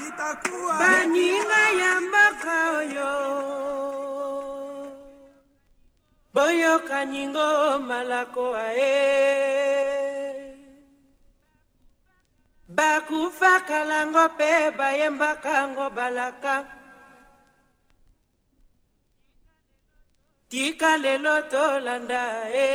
litakuwa baninga ya mboka oyo boyoka ningo malakoa e bakufaka lango mpe bayembakango balaka tika lelo tolanda e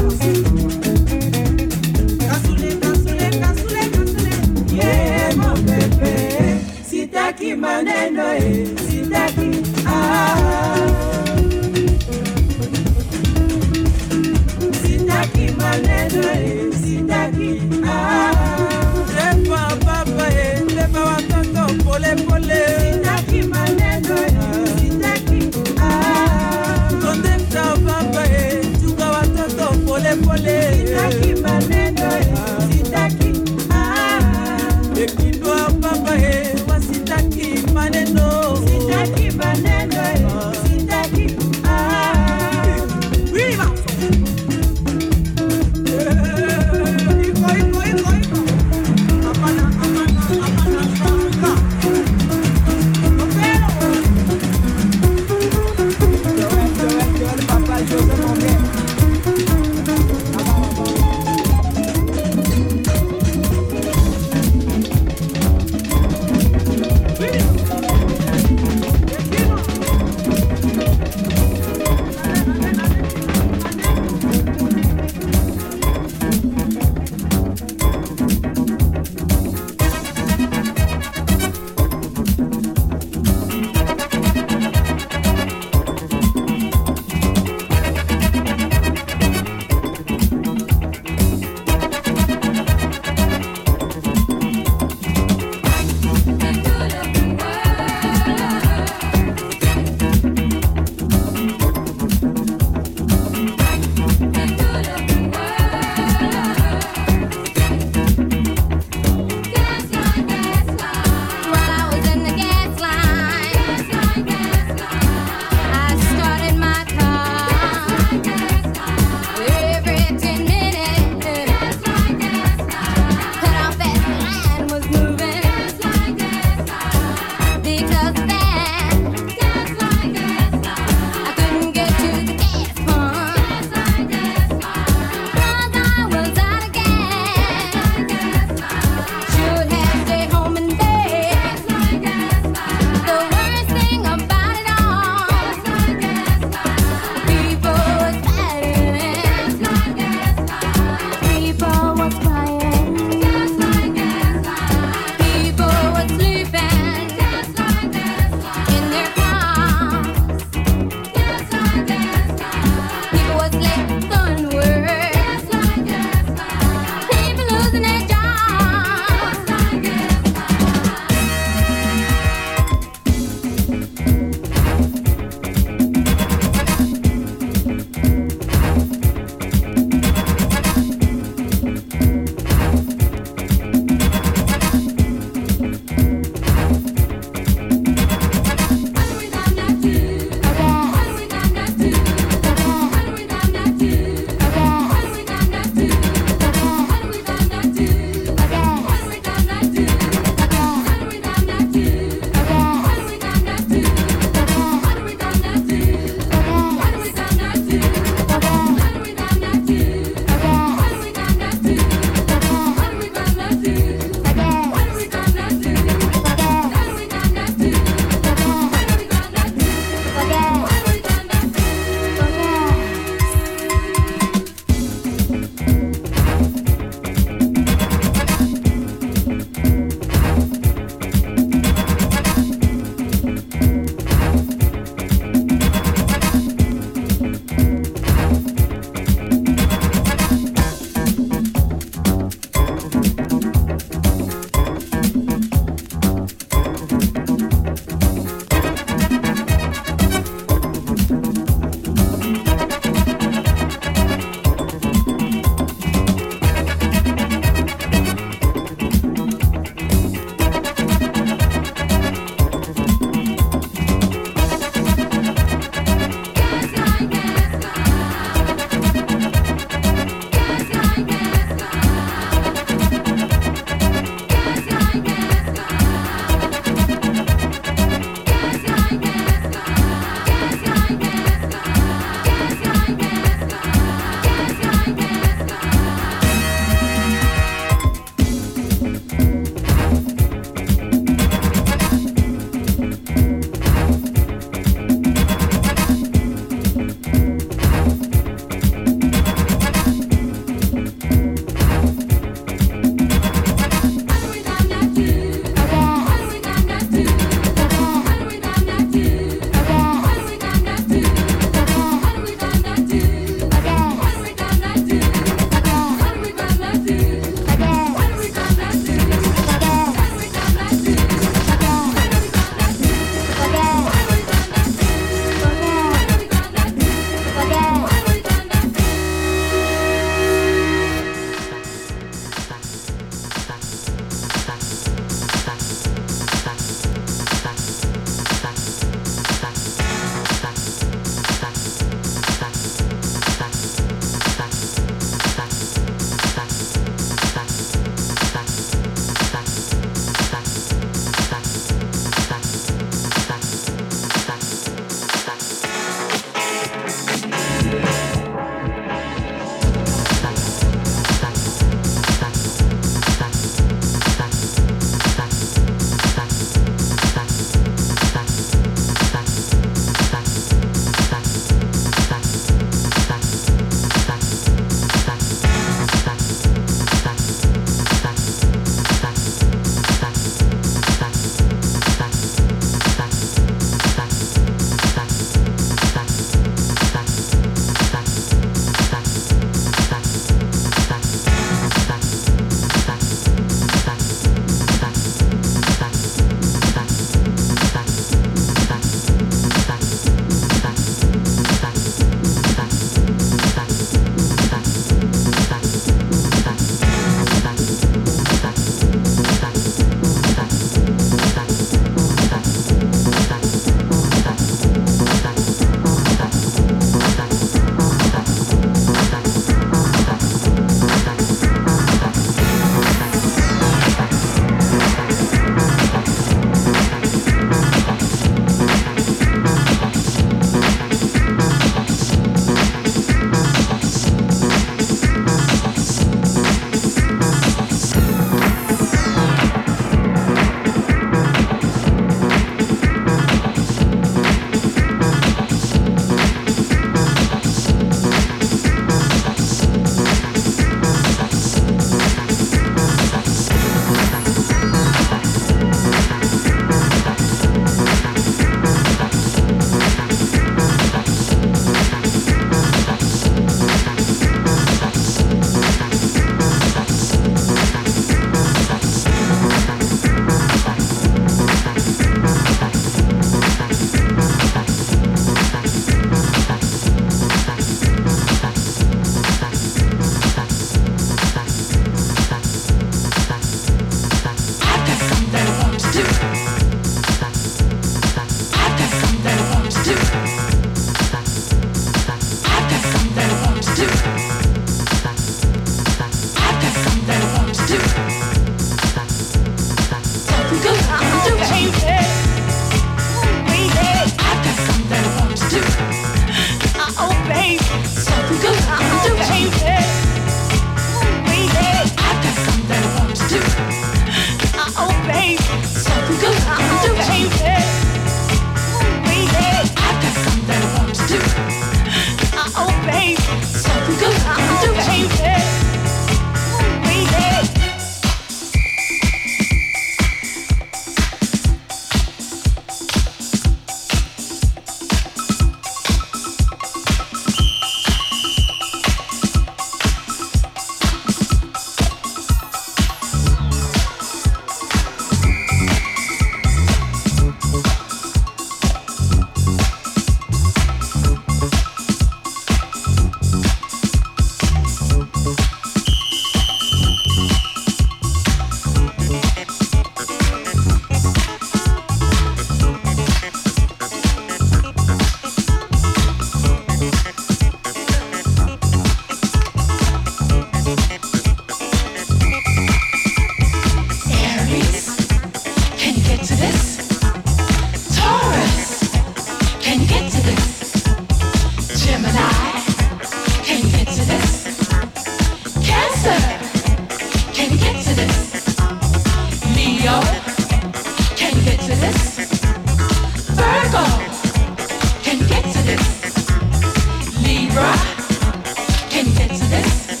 I